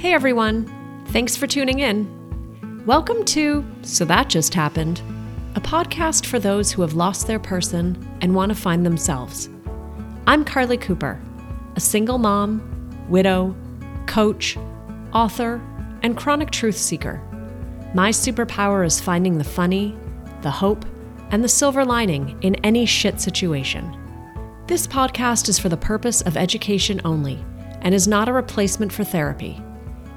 Hey everyone, thanks for tuning in. Welcome to So That Just Happened, a podcast for those who have lost their person and want to find themselves. I'm Carly Cooper, a single mom, widow, coach, author, and chronic truth seeker. My superpower is finding the funny, the hope, and the silver lining in any shit situation. This podcast is for the purpose of education only and is not a replacement for therapy.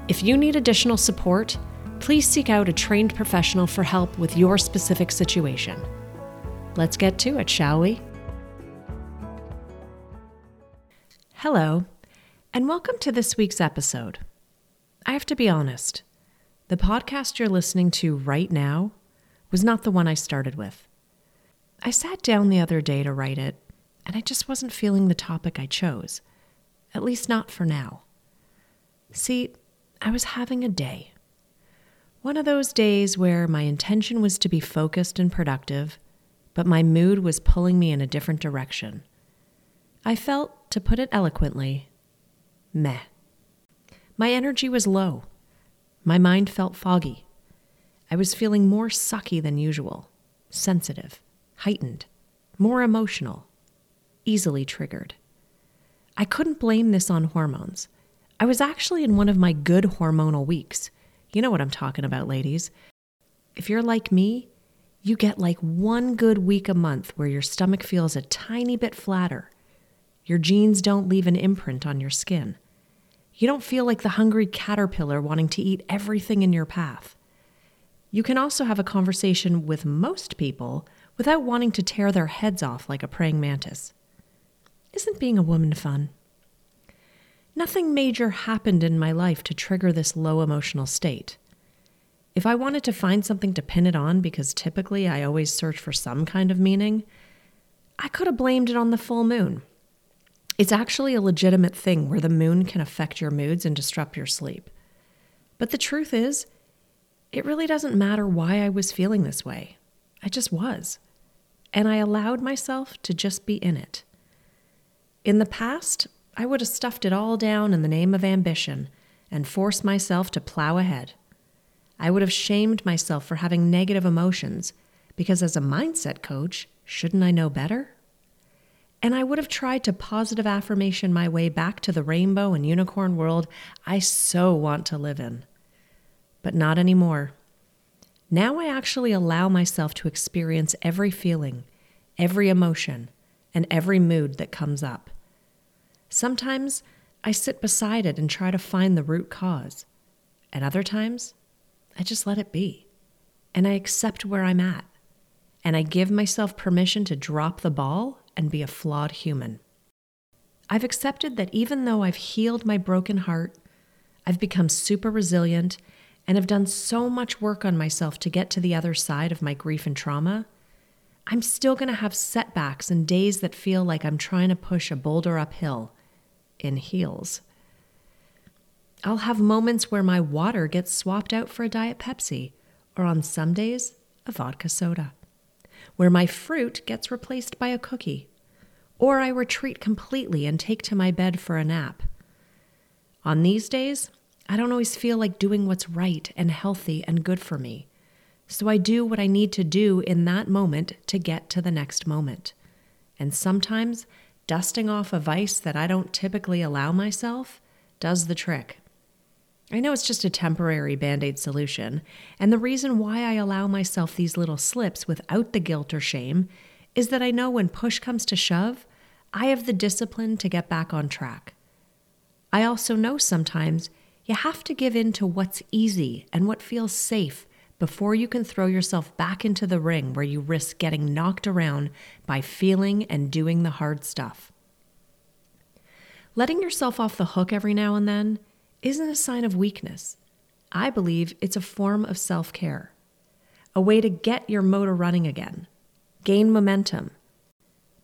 If you need additional support, please seek out a trained professional for help with your specific situation. Let's get to it, shall we? Hello, and welcome to this week's episode. I have to be honest, the podcast you're listening to right now was not the one I started with. I sat down the other day to write it, and I just wasn't feeling the topic I chose, at least not for now. See, I was having a day. One of those days where my intention was to be focused and productive, but my mood was pulling me in a different direction. I felt, to put it eloquently, meh. My energy was low. My mind felt foggy. I was feeling more sucky than usual, sensitive, heightened, more emotional, easily triggered. I couldn't blame this on hormones. I was actually in one of my good hormonal weeks. You know what I'm talking about, ladies. If you're like me, you get like one good week a month where your stomach feels a tiny bit flatter. Your jeans don't leave an imprint on your skin. You don't feel like the hungry caterpillar wanting to eat everything in your path. You can also have a conversation with most people without wanting to tear their heads off like a praying mantis. Isn't being a woman fun? Nothing major happened in my life to trigger this low emotional state. If I wanted to find something to pin it on, because typically I always search for some kind of meaning, I could have blamed it on the full moon. It's actually a legitimate thing where the moon can affect your moods and disrupt your sleep. But the truth is, it really doesn't matter why I was feeling this way. I just was. And I allowed myself to just be in it. In the past, I would have stuffed it all down in the name of ambition and forced myself to plow ahead. I would have shamed myself for having negative emotions because, as a mindset coach, shouldn't I know better? And I would have tried to positive affirmation my way back to the rainbow and unicorn world I so want to live in. But not anymore. Now I actually allow myself to experience every feeling, every emotion, and every mood that comes up. Sometimes I sit beside it and try to find the root cause. And other times, I just let it be. And I accept where I'm at. And I give myself permission to drop the ball and be a flawed human. I've accepted that even though I've healed my broken heart, I've become super resilient, and have done so much work on myself to get to the other side of my grief and trauma, I'm still to have setbacks and days that feel like I'm trying to push a boulder uphill in heels. I'll have moments where my water gets swapped out for a Diet Pepsi, or on some days, a vodka soda where my fruit gets replaced by a cookie, or I retreat completely and take to my bed for a nap. On these days, I don't always feel like doing what's right and healthy and good for me. So I do what I need to do in that moment to get to the next moment. And sometimes dusting off a vice that I don't typically allow myself does the trick. I know it's just a temporary band aid solution, and the reason why I allow myself these little slips without the guilt or shame is that I know when push comes to shove, I have the discipline to get back on track. I also know sometimes you have to give in to what's easy and what feels safe before you can throw yourself back into the ring where you risk getting knocked around by feeling and doing the hard stuff. Letting yourself off the hook every now and then isn't a sign of weakness. I believe it's a form of self care, a way to get your motor running again, gain momentum,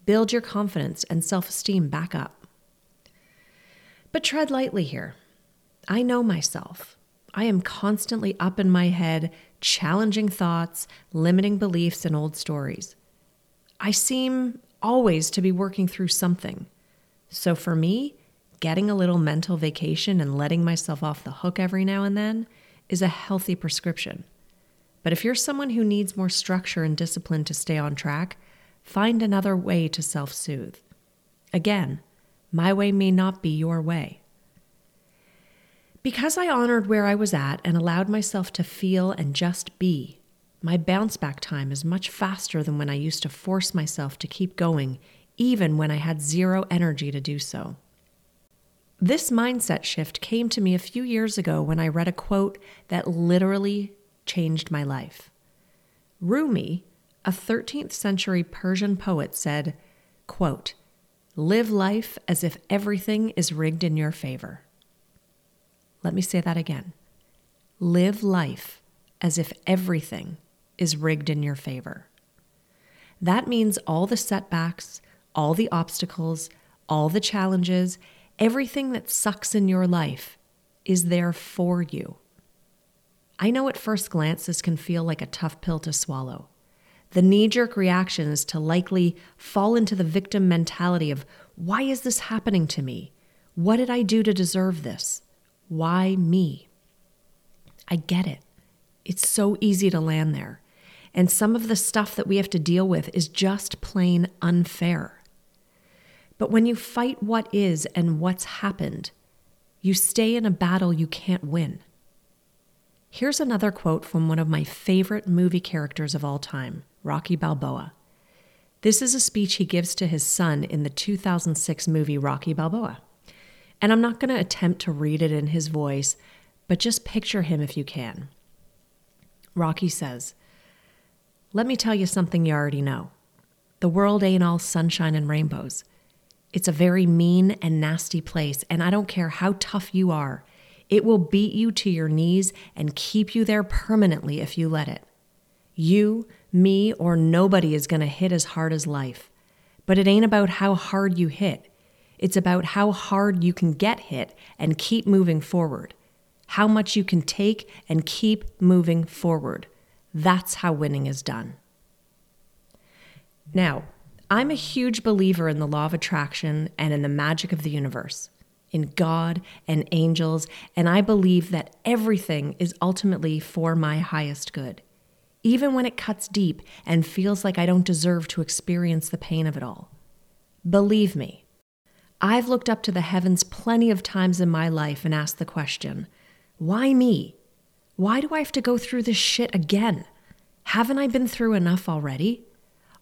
build your confidence and self esteem back up. But tread lightly here. I know myself. I am constantly up in my head, challenging thoughts, limiting beliefs, and old stories. I seem always to be working through something. So for me, getting a little mental vacation and letting myself off the hook every now and then is a healthy prescription. But if you're someone who needs more structure and discipline to stay on track, find another way to self soothe. Again, my way may not be your way. Because I honored where I was at and allowed myself to feel and just be, my bounce back time is much faster than when I used to force myself to keep going, even when I had zero energy to do so. This mindset shift came to me a few years ago when I read a quote that literally changed my life. Rumi, a 13th century Persian poet, said, quote, Live life as if everything is rigged in your favor. Let me say that again. Live life as if everything is rigged in your favor. That means all the setbacks, all the obstacles, all the challenges, everything that sucks in your life is there for you. I know at first glance this can feel like a tough pill to swallow. The knee jerk reaction is to likely fall into the victim mentality of why is this happening to me? What did I do to deserve this? Why me? I get it. It's so easy to land there. And some of the stuff that we have to deal with is just plain unfair. But when you fight what is and what's happened, you stay in a battle you can't win. Here's another quote from one of my favorite movie characters of all time, Rocky Balboa. This is a speech he gives to his son in the 2006 movie Rocky Balboa. And I'm not going to attempt to read it in his voice, but just picture him if you can. Rocky says, Let me tell you something you already know. The world ain't all sunshine and rainbows. It's a very mean and nasty place, and I don't care how tough you are. It will beat you to your knees and keep you there permanently if you let it. You, me, or nobody is going to hit as hard as life. But it ain't about how hard you hit. It's about how hard you can get hit and keep moving forward. How much you can take and keep moving forward. That's how winning is done. Now, I'm a huge believer in the law of attraction and in the magic of the universe, in God and angels, and I believe that everything is ultimately for my highest good, even when it cuts deep and feels like I don't deserve to experience the pain of it all. Believe me, I've looked up to the heavens plenty of times in my life and asked the question why me? Why do I have to go through this shit again? Haven't I been through enough already?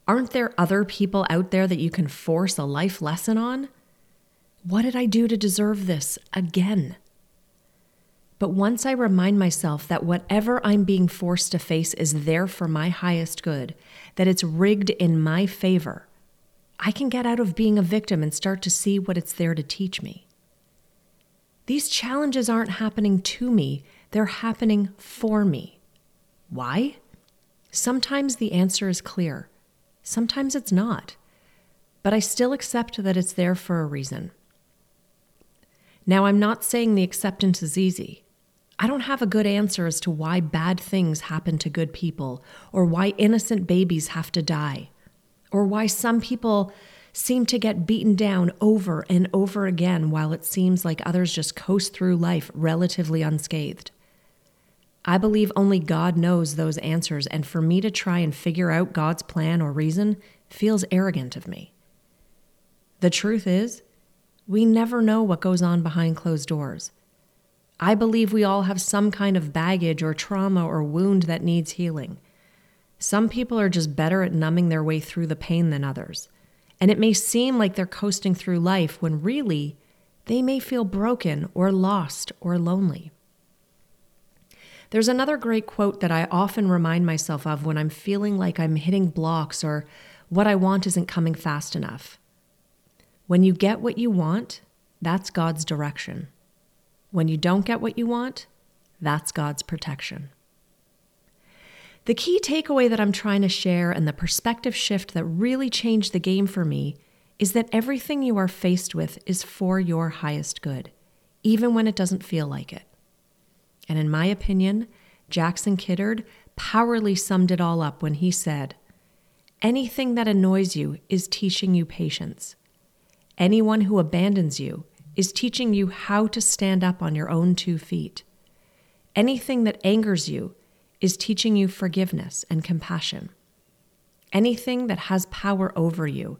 Aren't there other people out there that you can force a life lesson on? What did I do to deserve this again? But once I remind myself that whatever I'm being forced to face is there for my highest good, that it's rigged in my favor, I can get out of being a victim and start to see what it's there to teach me. These challenges aren't happening to me, they're happening for me. Why? Sometimes the answer is clear. Sometimes it's not. But I still accept that it's there for a reason. Now, I'm not saying the acceptance is easy. I don't have a good answer as to why bad things happen to good people, or why innocent babies have to die, or why some people seem to get beaten down over and over again while it seems like others just coast through life relatively unscathed. I believe only God knows those answers, and for me to try and figure out God's plan or reason feels arrogant of me. The truth is, we never know what goes on behind closed doors. I believe we all have some kind of baggage or trauma or wound that needs healing. Some people are just better at numbing their way through the pain than others. And it may seem like they're coasting through life when really they may feel broken or lost or lonely. There's another great quote that I often remind myself of when I'm feeling like I'm hitting blocks or what I want isn't coming fast enough. When you get what you want, that's God's direction. When you don't get what you want, that's God's protection. The key takeaway that I'm trying to share and the perspective shift that really changed the game for me is that everything you are faced with is for your highest good, even when it doesn't feel like it. And in my opinion, Jackson Kiddard powerfully summed it all up when he said, Anything that annoys you is teaching you patience. Anyone who abandons you is teaching you how to stand up on your own two feet. Anything that angers you is teaching you forgiveness and compassion. Anything that has power over you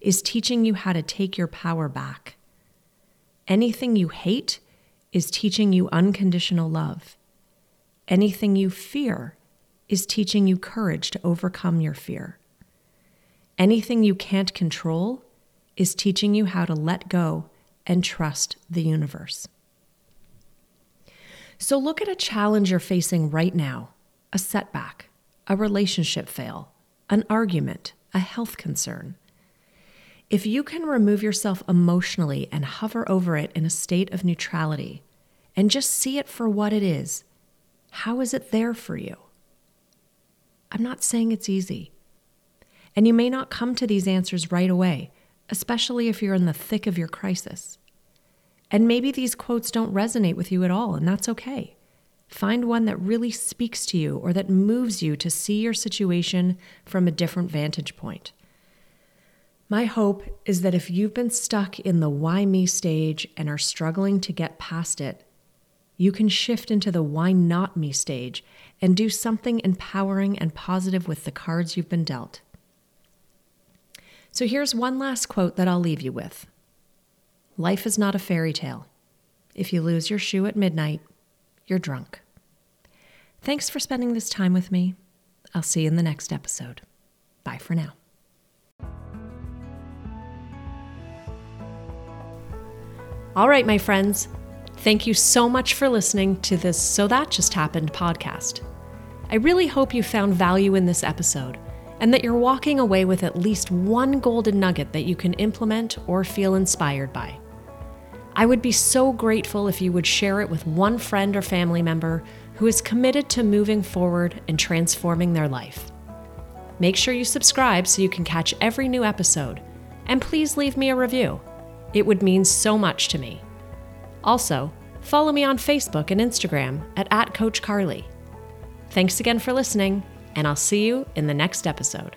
is teaching you how to take your power back. Anything you hate is teaching you unconditional love. Anything you fear is teaching you courage to overcome your fear. Anything you can't control is teaching you how to let go and trust the universe. So look at a challenge you're facing right now a setback, a relationship fail, an argument, a health concern. If you can remove yourself emotionally and hover over it in a state of neutrality and just see it for what it is, how is it there for you? I'm not saying it's easy. And you may not come to these answers right away, especially if you're in the thick of your crisis. And maybe these quotes don't resonate with you at all, and that's okay. Find one that really speaks to you or that moves you to see your situation from a different vantage point. My hope is that if you've been stuck in the why me stage and are struggling to get past it, you can shift into the why not me stage and do something empowering and positive with the cards you've been dealt. So here's one last quote that I'll leave you with Life is not a fairy tale. If you lose your shoe at midnight, you're drunk. Thanks for spending this time with me. I'll see you in the next episode. Bye for now. All right, my friends. Thank you so much for listening to this So That Just Happened podcast. I really hope you found value in this episode and that you're walking away with at least one golden nugget that you can implement or feel inspired by. I would be so grateful if you would share it with one friend or family member who is committed to moving forward and transforming their life. Make sure you subscribe so you can catch every new episode, and please leave me a review. It would mean so much to me. Also, follow me on Facebook and Instagram at, at Coach Carly. Thanks again for listening, and I'll see you in the next episode.